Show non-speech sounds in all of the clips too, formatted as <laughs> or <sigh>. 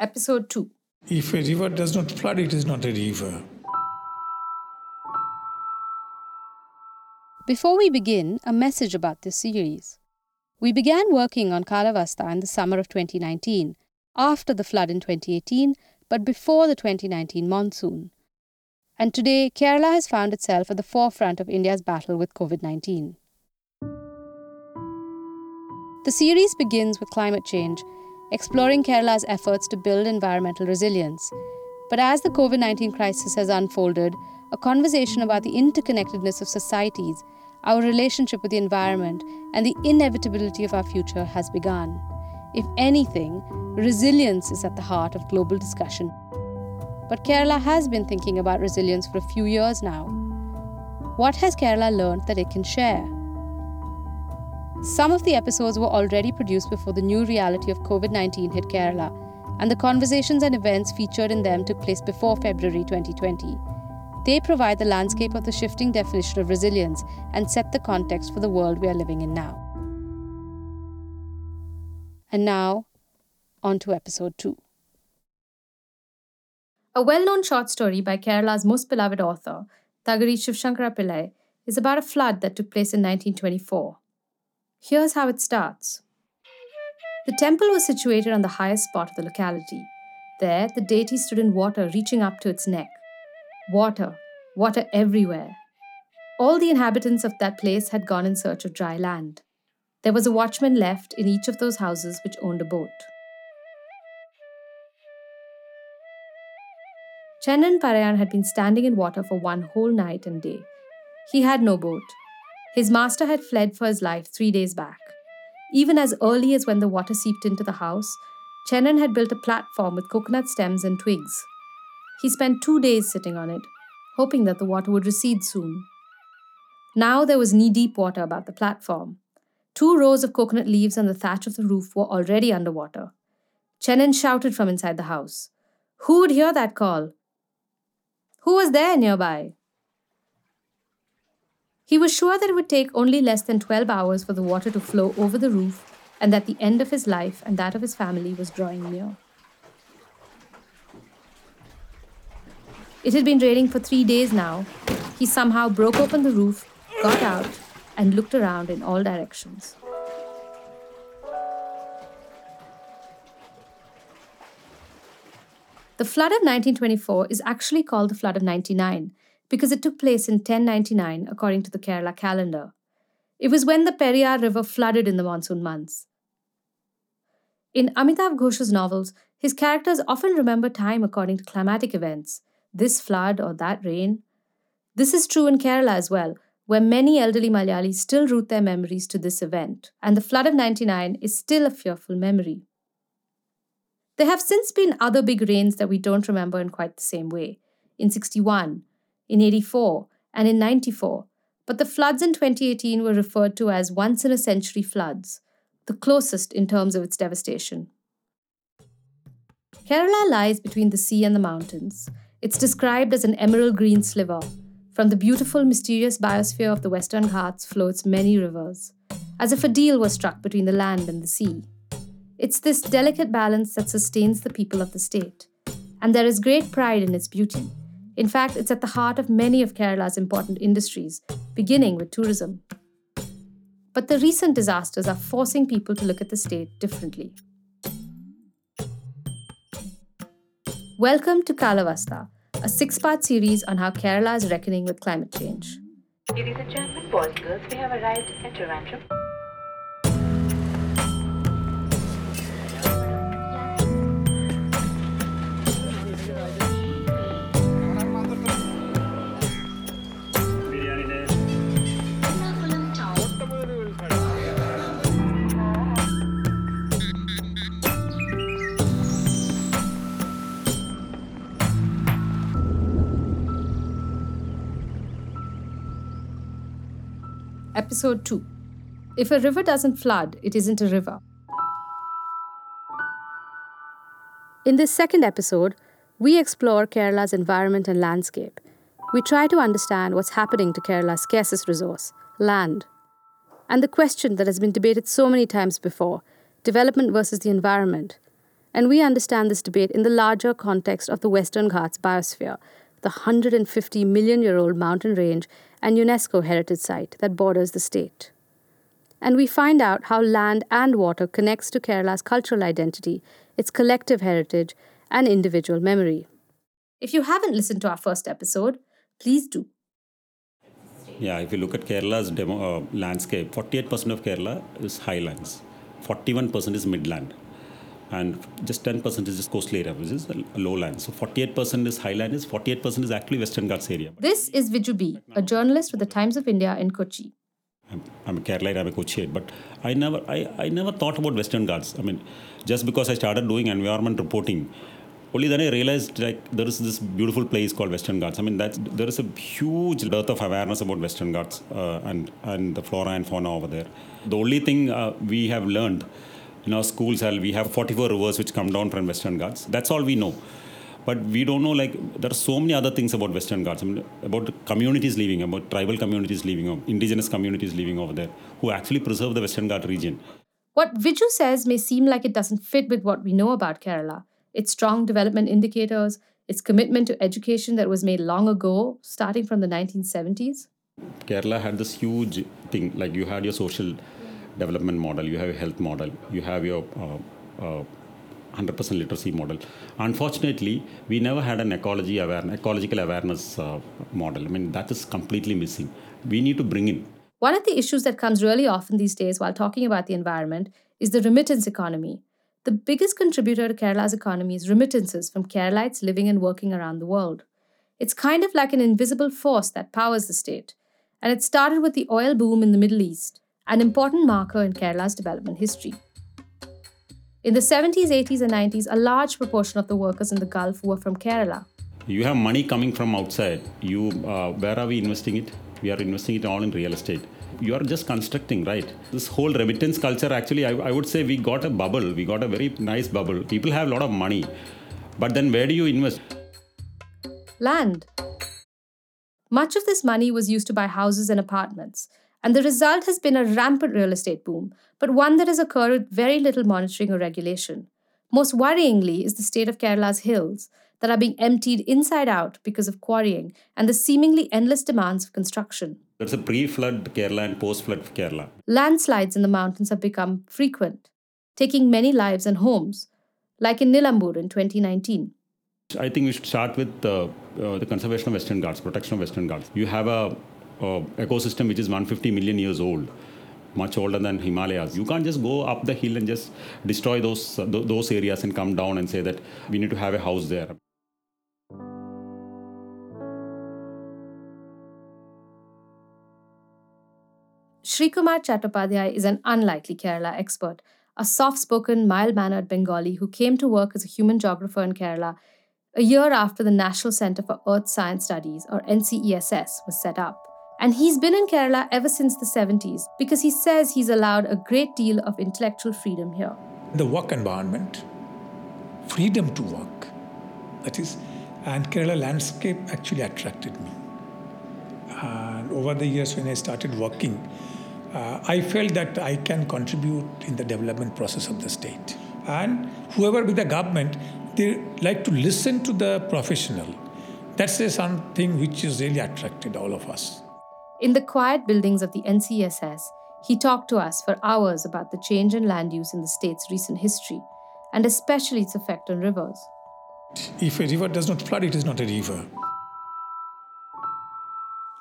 Episode 2. If a river does not flood, it is not a river. Before we begin, a message about this series. We began working on Kalavasta in the summer of 2019, after the flood in 2018, but before the 2019 monsoon. And today, Kerala has found itself at the forefront of India's battle with COVID 19. The series begins with climate change, exploring Kerala's efforts to build environmental resilience. But as the COVID 19 crisis has unfolded, a conversation about the interconnectedness of societies, our relationship with the environment, and the inevitability of our future has begun. If anything, resilience is at the heart of global discussion. But Kerala has been thinking about resilience for a few years now. What has Kerala learned that it can share? Some of the episodes were already produced before the new reality of COVID 19 hit Kerala, and the conversations and events featured in them took place before February 2020. They provide the landscape of the shifting definition of resilience and set the context for the world we are living in now. And now, on to episode 2. A well known short story by Kerala's most beloved author, Thakazhi Sivasankara Pillai, is about a flood that took place in 1924. Here's how it starts. The temple was situated on the highest spot of the locality. There, the deity stood in water reaching up to its neck. Water, water everywhere. All the inhabitants of that place had gone in search of dry land. There was a watchman left in each of those houses which owned a boat. Chenan Parayan had been standing in water for one whole night and day. He had no boat. His master had fled for his life three days back. Even as early as when the water seeped into the house, Chenan had built a platform with coconut stems and twigs. He spent two days sitting on it, hoping that the water would recede soon. Now there was knee deep water about the platform. Two rows of coconut leaves on the thatch of the roof were already underwater. Chenan shouted from inside the house. Who would hear that call? Who was there nearby? He was sure that it would take only less than 12 hours for the water to flow over the roof and that the end of his life and that of his family was drawing near. It had been raining for three days now. He somehow broke open the roof, got out, and looked around in all directions. The flood of 1924 is actually called the flood of 99 because it took place in 1099 according to the Kerala calendar. It was when the Periyar River flooded in the monsoon months. In Amitav Ghosh's novels, his characters often remember time according to climatic events, this flood or that rain. This is true in Kerala as well, where many elderly Malayalis still root their memories to this event, and the flood of 99 is still a fearful memory. There have since been other big rains that we don't remember in quite the same way. In 61, in 84, and in 94, but the floods in 2018 were referred to as once in a century floods, the closest in terms of its devastation. Kerala lies between the sea and the mountains. It's described as an emerald green sliver. From the beautiful, mysterious biosphere of the Western Ghats flow its many rivers, as if a deal was struck between the land and the sea. It's this delicate balance that sustains the people of the state, and there is great pride in its beauty. In fact, it's at the heart of many of Kerala's important industries, beginning with tourism. But the recent disasters are forcing people to look at the state differently. Welcome to Kalavasta, a six part series on how Kerala is reckoning with climate change. Ladies and gentlemen, boys and girls, we have arrived at Trivandrum. Episode 2 If a river doesn't flood, it isn't a river. In this second episode, we explore Kerala's environment and landscape. We try to understand what's happening to Kerala's scarcest resource, land. And the question that has been debated so many times before development versus the environment. and we understand this debate in the larger context of the Western Ghats biosphere, the 150 million year old mountain range and UNESCO heritage site that borders the state. And we find out how land and water connects to Kerala's cultural identity, its collective heritage, and individual memory. If you haven't listened to our first episode, please do. Yeah, if you look at Kerala's demo, uh, landscape, 48% of Kerala is highlands, 41% is midland, and just 10% is just coastal area, which is lowland. So 48% is highlands, 48% is actually Western Ghats area. This is Viju B, a journalist with the Times of India in Kochi. I'm, I'm a Kerala, I'm a Kochiite, but I never, I, I never thought about Western Ghats. I mean, just because I started doing environment reporting, only then I realized like there is this beautiful place called Western Ghats. I mean, that's there is a huge dearth of awareness about Western Ghats uh, and and the flora and fauna over there. The only thing uh, we have learned in our schools, we have 44 rivers which come down from Western Ghats. That's all we know. But we don't know like there are so many other things about Western Ghats. I mean, about the communities living, about tribal communities living, indigenous communities living over there, who actually preserve the Western Ghat region. What Viju says may seem like it doesn't fit with what we know about Kerala its strong development indicators, its commitment to education that was made long ago, starting from the 1970s? Kerala had this huge thing like you had your social development model, you have a health model, you have your uh, uh, 100% literacy model. Unfortunately, we never had an ecology awareness, ecological awareness uh, model. I mean, that is completely missing. We need to bring in. One of the issues that comes really often these days while talking about the environment is the remittance economy, the biggest contributor to Kerala's economy is remittances from Keralites living and working around the world. It's kind of like an invisible force that powers the state, and it started with the oil boom in the Middle East, an important marker in Kerala's development history. In the 70s, 80s, and 90s, a large proportion of the workers in the Gulf were from Kerala. You have money coming from outside. You, uh, where are we investing it? We are investing it all in real estate you are just constructing, right? This whole remittance culture, actually, I, I would say we got a bubble. We got a very nice bubble. People have a lot of money. But then where do you invest? Land. Much of this money was used to buy houses and apartments, and the result has been a rampant real estate boom, but one that has occurred with very little monitoring or regulation. Most worryingly is the state of Kerala's hills that are being emptied inside out because of quarrying and the seemingly endless demands of construction. There's a pre-flood Kerala and post-flood Kerala. Landslides in the mountains have become frequent, taking many lives and homes, like in Nilambur in 2019. I think we should start with uh, uh, the conservation of Western Ghats, protection of Western Ghats. You have a, a ecosystem which is 150 million years old, much older than Himalayas. You can't just go up the hill and just destroy those uh, th- those areas and come down and say that we need to have a house there. Srikumar Chattopadhyay is an unlikely Kerala expert, a soft spoken, mild mannered Bengali who came to work as a human geographer in Kerala a year after the National Centre for Earth Science Studies, or NCESS, was set up. And he's been in Kerala ever since the 70s because he says he's allowed a great deal of intellectual freedom here. The work environment, freedom to work, that is, and Kerala landscape actually attracted me. And over the years, when I started working, uh, I felt that I can contribute in the development process of the state. And whoever be the government, they like to listen to the professional. That's something which has really attracted all of us. In the quiet buildings of the NCESS, he talked to us for hours about the change in land use in the state's recent history, and especially its effect on rivers. If a river does not flood, it is not a river.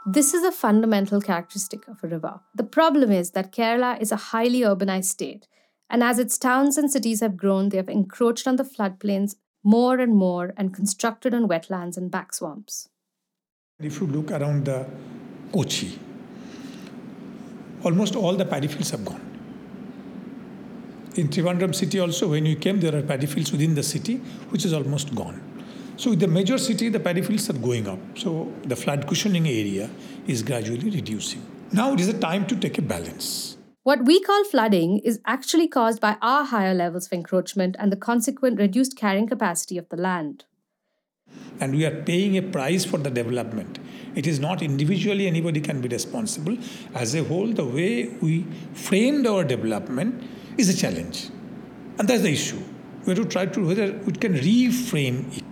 This is a fundamental characteristic of a river. The problem is that Kerala is a highly urbanized state, and as its towns and cities have grown, they have encroached on the floodplains more and more and constructed on wetlands and back swamps. If you look around the Kochi, almost all the paddy fields have gone. In Trivandrum city also, when you came, there are paddy fields within the city, which is almost gone. So in the major city, the paddy fields are going up. So the flood cushioning area is gradually reducing. Now it is a time to take a balance. What we call flooding is actually caused by our higher levels of encroachment and the consequent reduced carrying capacity of the land. And we are paying a price for the development. It is not individually anybody can be responsible. As a whole, the way we framed our development is a challenge. And that's the issue. we have to try to whether we can reframe it.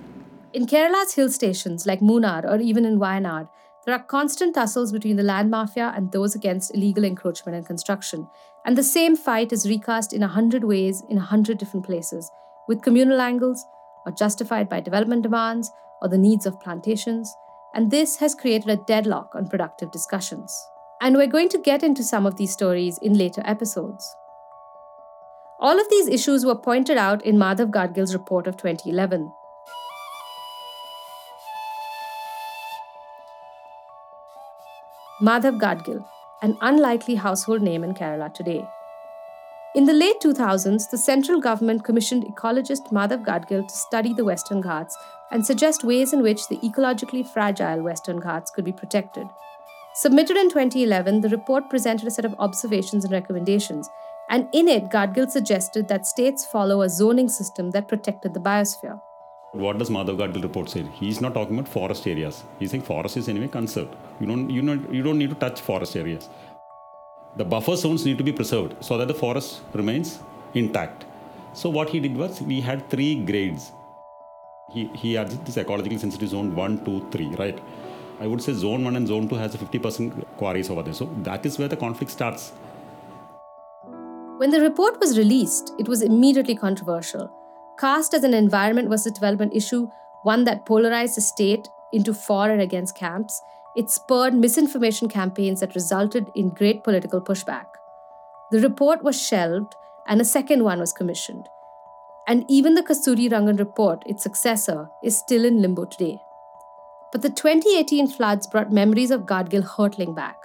In Kerala's hill stations like Munnar or even in Wayanad, there are constant tussles between the land mafia and those against illegal encroachment and construction. And the same fight is recast in a hundred ways in a hundred different places, with communal angles, or justified by development demands, or the needs of plantations. And this has created a deadlock on productive discussions. And we're going to get into some of these stories in later episodes. All of these issues were pointed out in Madhav Gadgil's report of 2011. Madhav Gadgil, an unlikely household name in Kerala today. In the late 2000s, the central government commissioned ecologist Madhav Gadgil to study the Western Ghats and suggest ways in which the ecologically fragile Western Ghats could be protected. Submitted in 2011, the report presented a set of observations and recommendations, and in it, Gadgil suggested that states follow a zoning system that protected the biosphere. What does Madhav Gadgil report say? He's not talking about forest areas. He's saying forest is anyway conserved. You don't, you don't, you don't need to touch forest areas. The buffer zones need to be preserved so that the forest remains intact. So what he did was we had three grades. He, he had this ecological sensitive zone 1, 2, 3, right? I would say zone 1 and zone 2 has a 50% quarries over there. So that is where the conflict starts. When the report was released, it was immediately controversial cast as an environment versus development issue, one that polarized the state into for and against camps, it spurred misinformation campaigns that resulted in great political pushback. The report was shelved and a second one was commissioned. And even the Kasturirangan report, its successor, is still in limbo today. But the 2018 floods brought memories of Gadgil hurtling back.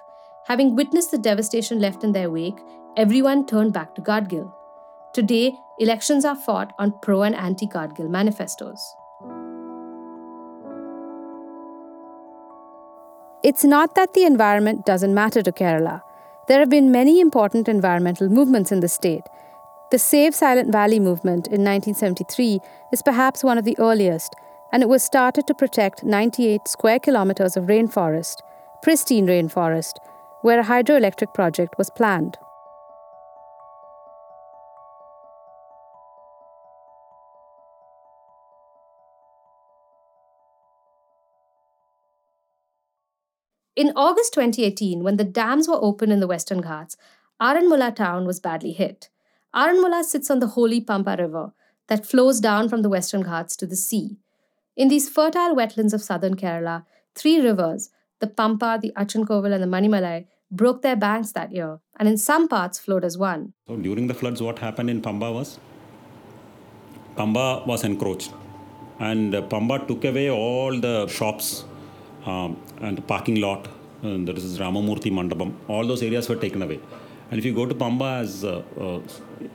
Having witnessed the devastation left in their wake, everyone turned back to Gadgil. Today, elections are fought on pro and anti Gadgil manifestos. It's not that the environment doesn't matter to Kerala. There have been many important environmental movements in the state. The Save Silent Valley movement in 1973 is perhaps one of the earliest, and it was started to protect 98 square kilometers of rainforest, pristine rainforest, where a hydroelectric project was planned. In August 2018, when the dams were opened in the Western Ghats, Aranmula town was badly hit. Aranmula sits on the holy Pampa River that flows down from the Western Ghats to the sea. In these fertile wetlands of southern Kerala, three rivers, the Pampa, the Achankovil, and the Manimalai, broke their banks that year, and in some parts flowed as one. So during the floods, what happened in Pamba was Pamba was encroached, and Pamba took away all the shops um, and the parking lot. And there is Ramamurthy Mandapam. All those areas were taken away. And if you go to Pamba, as uh, uh,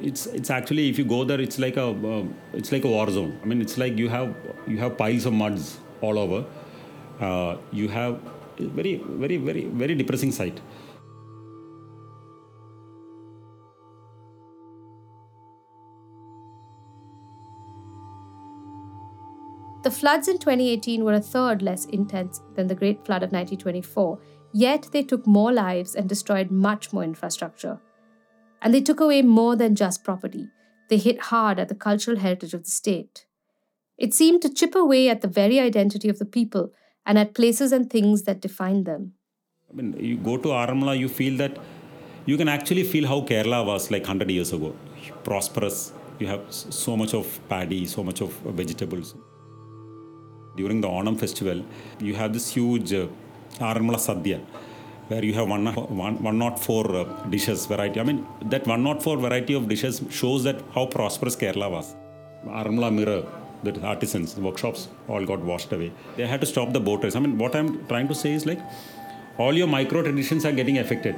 it's it's actually if you go there, it's like a uh, it's like a war zone. I mean, it's like you have you have piles of muds all over. Uh, you have very very very very depressing sight. The floods in 2018 were a third less intense than the Great Flood of 1924, yet they took more lives and destroyed much more infrastructure. And they took away more than just property, they hit hard at the cultural heritage of the state. It seemed to chip away at the very identity of the people and at places and things that defined them. I mean, you go to Aranmula, you feel that you can actually feel how Kerala was like 100 years ago. Prosperous, you have so much of paddy, so much of vegetables during the Onam festival, you have this huge uh, Sadhya where you have one, one, 104 uh, dishes variety. I mean, that 104 variety of dishes shows that how prosperous Kerala was. Aranmula mirror, the artisans, the workshops all got washed away. They had to stop the boat race. I mean, what I'm trying to say is like all your micro traditions are getting affected.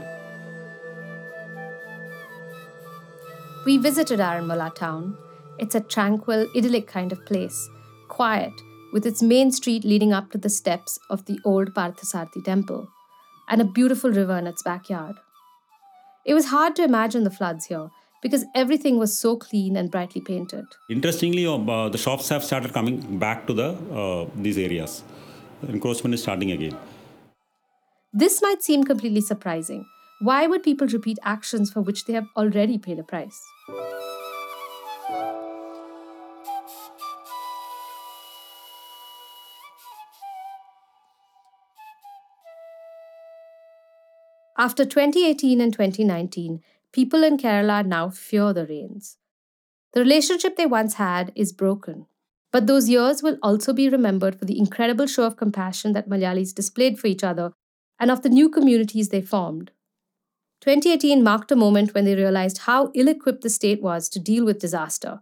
We visited Aranmula town. It's a tranquil, idyllic kind of place, quiet, with its main street leading up to the steps of the old Parthasarathi temple, and a beautiful river in its backyard. It was hard to imagine the floods here because everything was so clean and brightly painted. Interestingly, uh, the shops have started coming back to the uh, these areas. Encroachment is starting again. This might seem completely surprising. Why would people repeat actions for which they have already paid a price? After 2018 and 2019, people in Kerala now fear the rains. The relationship they once had is broken. But those years will also be remembered for the incredible show of compassion that Malayalis displayed for each other and of the new communities they formed. 2018 marked a moment when they realized how ill equipped the state was to deal with disaster.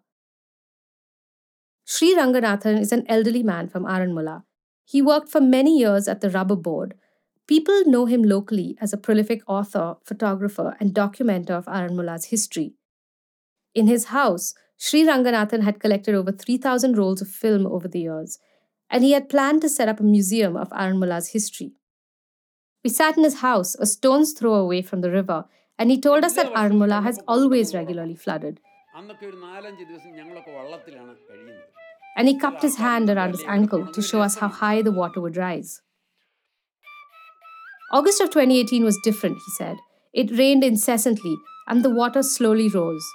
Sri Ranganathan is an elderly man from Aranmula. He worked for many years at the Rubber Board. People know him locally as a prolific author, photographer, and documenter of Aranmula's history. In his house, Sri Ranganathan had collected over 3,000 rolls of film over the years, and he had planned to set up a museum of Aranmula's history. We sat in his house, a stone's throw away from the river, and he told us that Aranmula has always regularly flooded. And he cupped his hand around his ankle to show us how high the water would rise. August of 2018 was different, he said. It rained incessantly, and the water slowly rose.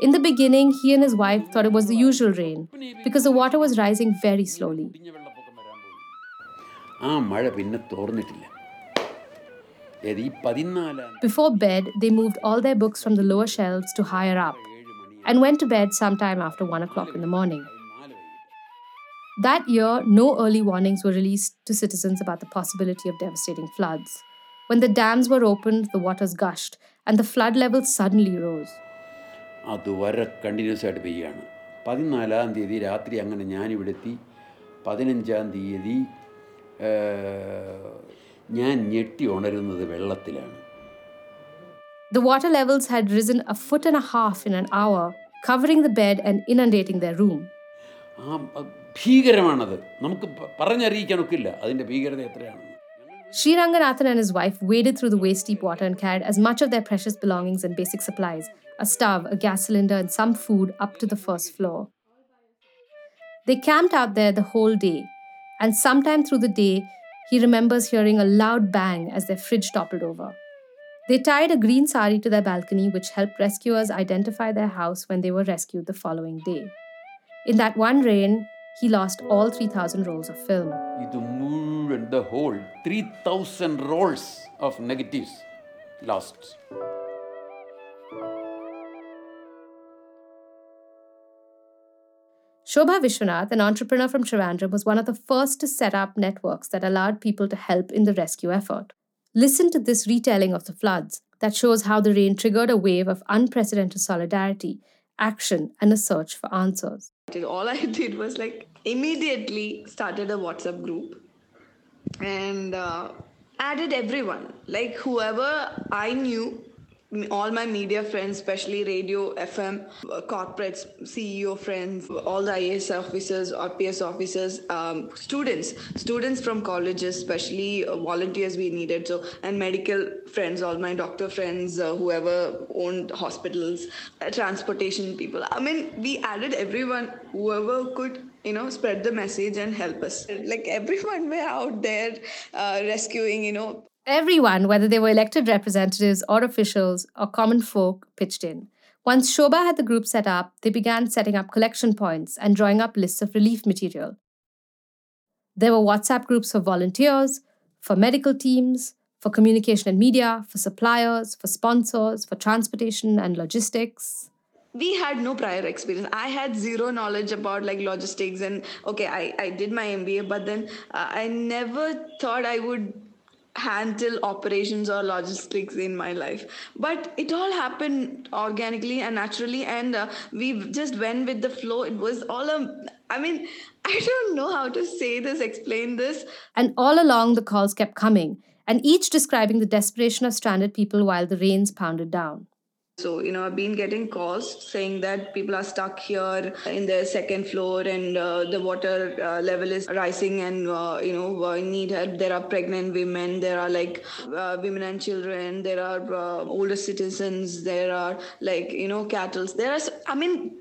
In the beginning, he and his wife thought it was the usual rain because the water was rising very slowly. Before bed, they moved all their books from the lower shelves to higher up and went to bed sometime after 1 o'clock in the morning. നാല് വൈകിട്ട് That year, no early warnings were released to citizens about the possibility of devastating floods. When the dams were opened, the waters gushed, and the flood level suddenly rose. അതുവരെ continuous ആയിട്ട് പെയ്യാണ് പതിനാലാം തീയതി രാത്രി അങ്ങനെ ഞാനിവിടെ എത്തി പതിനഞ്ചാം തീയതി ആ, ഞാൻ ഞെട്ടി ഉണരുന്നത് വെള്ളത്തിലാണ് The water levels had risen a foot and a half in an hour, covering the bed and inundating their room. ആ ആ, ഭീകരമാണത് നമുക്ക് പ- പറഞ്ഞറിയിക്കാനൊക്കില്ല അതിൻ്റെ ഭീകരത എത്രയാണെന്ന് Sri Ranganathan and his wife waded through the waist deep water and carried as much of their precious belongings and basic supplies a stove, a gas cylinder, and some food up to the first floor. They camped out there the whole day, and sometime through the day, he remembers hearing a loud bang as their fridge toppled over. They tied a green sari to their balcony, which helped rescuers identify their house when they were rescued the following day. In that one rain, he lost all 3,000 rolls of film. the whole 3,000 rolls of negatives lost. Shobha Vishwanath, an entrepreneur from Trivandrum, was one of the first to set up networks that allowed people to help in the rescue effort. Listen to this retelling of the floods that shows how the rain triggered a wave of unprecedented solidarity, action, and a search for answers. All I <laughs> did was like immediately started a WhatsApp group and uh, added everyone, like whoever I knew, all my media friends, especially radio, FM, uh, corporates, CEO friends, all the IAS officers, IPS officers, um, students, students from colleges, especially uh, volunteers we needed. So and medical friends, all my doctor friends, uh, whoever owned hospitals, uh, transportation people. I mean, we added everyone, whoever could you know spread the message and help us like everyone were out there uh, rescuing you know Everyone, whether they were elected representatives or officials or common folk, pitched in. Once Shobha had the group set up, they began setting up collection points and drawing up lists of relief material. There were WhatsApp groups for volunteers, for medical teams, for communication and media, for suppliers, for sponsors, for transportation and logistics. we had no prior experience i had zero knowledge about like logistics and okay i, I did my mba but then uh, i never thought i would handle operations or logistics in my life. But it all happened organically and naturally and uh, we just went with the flow. It was all a i mean <laughs> i don't know how to say this explain this. And all along, the calls kept coming, and each describing the desperation of stranded people while the rains pounded down. So, you know, I've been getting calls saying that people are stuck here in the second floor and uh, the water uh, level is rising and, uh, you know, need help. There are pregnant women, there are like uh, women and children, there are uh, older citizens, there are like, you know, cattle. There are, I mean,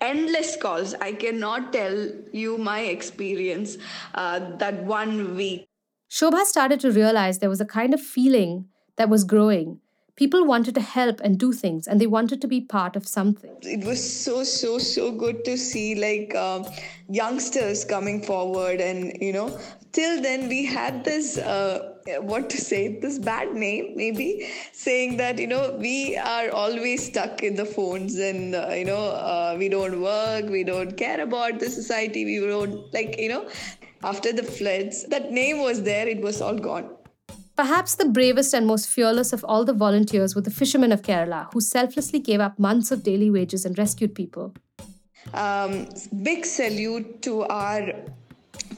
endless calls. I cannot tell you my experience uh, that one week. Shobha started to realize there was a kind of feeling that was growing. People wanted to help and do things, and they wanted to be part of something. it was so so so good to see like um, youngsters coming forward and you know till then we had this uh, what to say this bad name maybe saying that you know we are always stuck in the phones and uh, you know uh, we don't work we don't care about the society we don't like you know after the floods that name was there it was all gone Perhaps the bravest and most fearless of all the volunteers were the fishermen of Kerala, who selflessly gave up months of daily wages and rescued people. um, big salute to our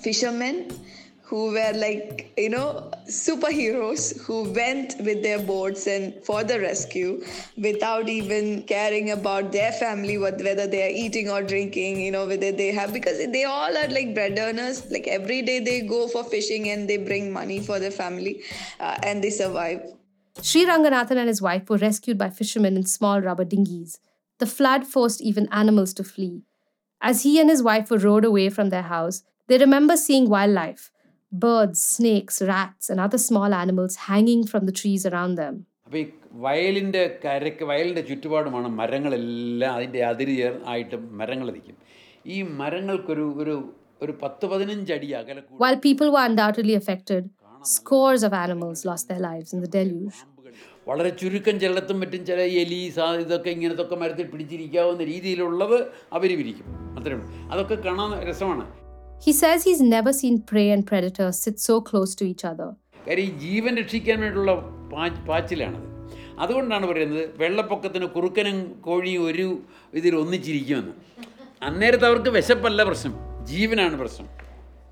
fishermen who were like you know superheroes who went with their boats and for the rescue without even caring about their family what whether they are eating or drinking you know whether they have because they all are like bread earners like every day they go for fishing and they bring money for their family uh, and they survive Sri Ranganathan and his wife were rescued by fishermen in small rubber dinghies. The flood forced even animals to flee. As he and his wife were rowed away from their house, they remember seeing wildlife birds, snakes, rats, and other small animals hanging from the trees around them. അപ്പോൾ ഈ വയലിൻ്റെ കരയ്ക്ക് വയലിൻ്റെ ചുറ്റുപാടുമാണ് മരങ്ങളെല്ലാം അതിൻ്റെ അതിര് ചേർ ആയിട്ട് മരങ്ങൾ നിൽക്കും ഈ മരങ്ങൾക്കൊരു ഒരു ഒരു പത്ത് പതിനഞ്ച് അടി അകലെ കൂടി While people were undoubtedly affected, scores of animals lost their lives in the deluge. വളരെ ചുരുക്കം ചിലത്തും മറ്റും ചില എലി സാ ഇതൊക്കെ ഇങ്ങനത്തെ ഒക്കെ മരത്തിൽ പിടിച്ചിരിക്കാവുന്ന രീതിയിലുള്ളത് അവർ വിരിക്കും അത്രേ ഉള്ളൂ അതൊക്കെ കാണാൻ രസമാണ് He says he's never seen prey and predators sit so close to each other. കാര്യം ഈ ജീവൻ രക്ഷിക്കാൻ വേണ്ടിയുള്ള പാ പാച്ചിലാണത് അതുകൊണ്ടാണ് പറയുന്നത് വെള്ളപ്പൊക്കത്തിന് കുറുക്കനും കോഴിയും ഒരു ഇതിൽ ഒന്നിച്ചിരിക്കുമെന്ന് അന്നേരത്ത് അവർക്ക് വിശപ്പല്ല പ്രശ്നം ജീവനാണ് പ്രശ്നം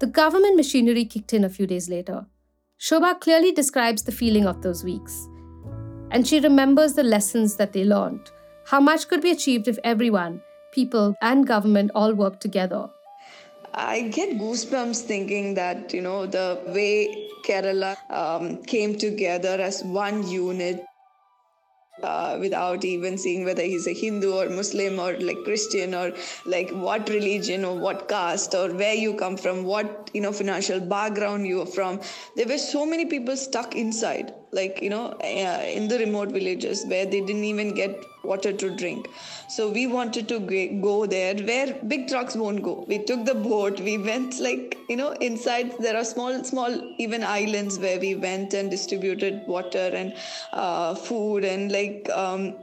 The government machinery kicked in a few days later. Shobha clearly describes the feeling of those weeks. And she remembers the lessons that they learned. How much could be achieved if everyone, people, and government all worked together. I get goosebumps thinking that, you know, the way Kerala um, came together as one unit uh, without even seeing whether he's a Hindu or Muslim or like Christian or like what religion or what caste or where you come from, what, you know, financial background you are from. There were so many people stuck inside, like, you know, uh, in the remote villages where they didn't even get water to drink. So we wanted to go there where big trucks won't go. We took the boat. We went like you know inside. There are small, small even islands where we went and distributed water and uh, food and like um,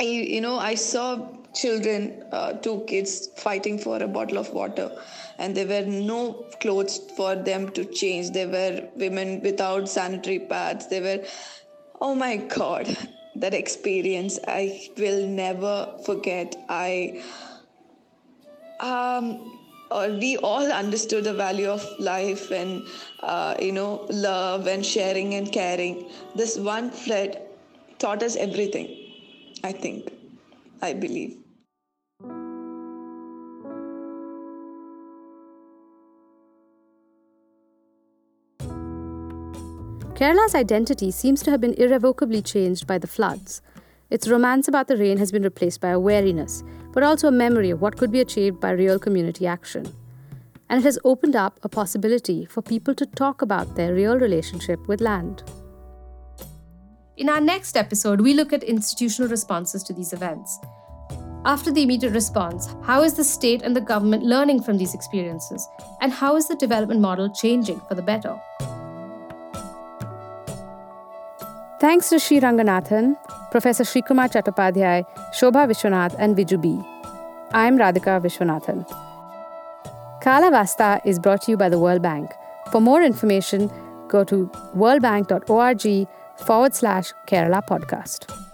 I, you know I saw children, uh, two kids fighting for a bottle of water, and there were no clothes for them to change. There were women without sanitary pads. They were, oh my God, <laughs> that experience I will never forget. I, um, uh, we all understood the value of life and uh, you know love and sharing and caring. This one flood taught us everything. I think, I believe. Kerala's identity seems to have been irrevocably changed by the floods. Its romance about the rain has been replaced by a wariness, but also a memory of what could be achieved by real community action. And it has opened up a possibility for people to talk about their real relationship with land. In our next episode, we look at institutional responses to these events. After the immediate response, how is the state and the government learning from these experiences? And how is the development model changing for the better? Thanks to Sri Ranganathan, Professor Srikumar Chattopadhyay, Shobha Vishwanath, and Viju B. I'm Radhika Vishwanathan. Kala Vasta is brought to you by the World Bank. For more information, go to worldbank.org forward slash Kerala podcast.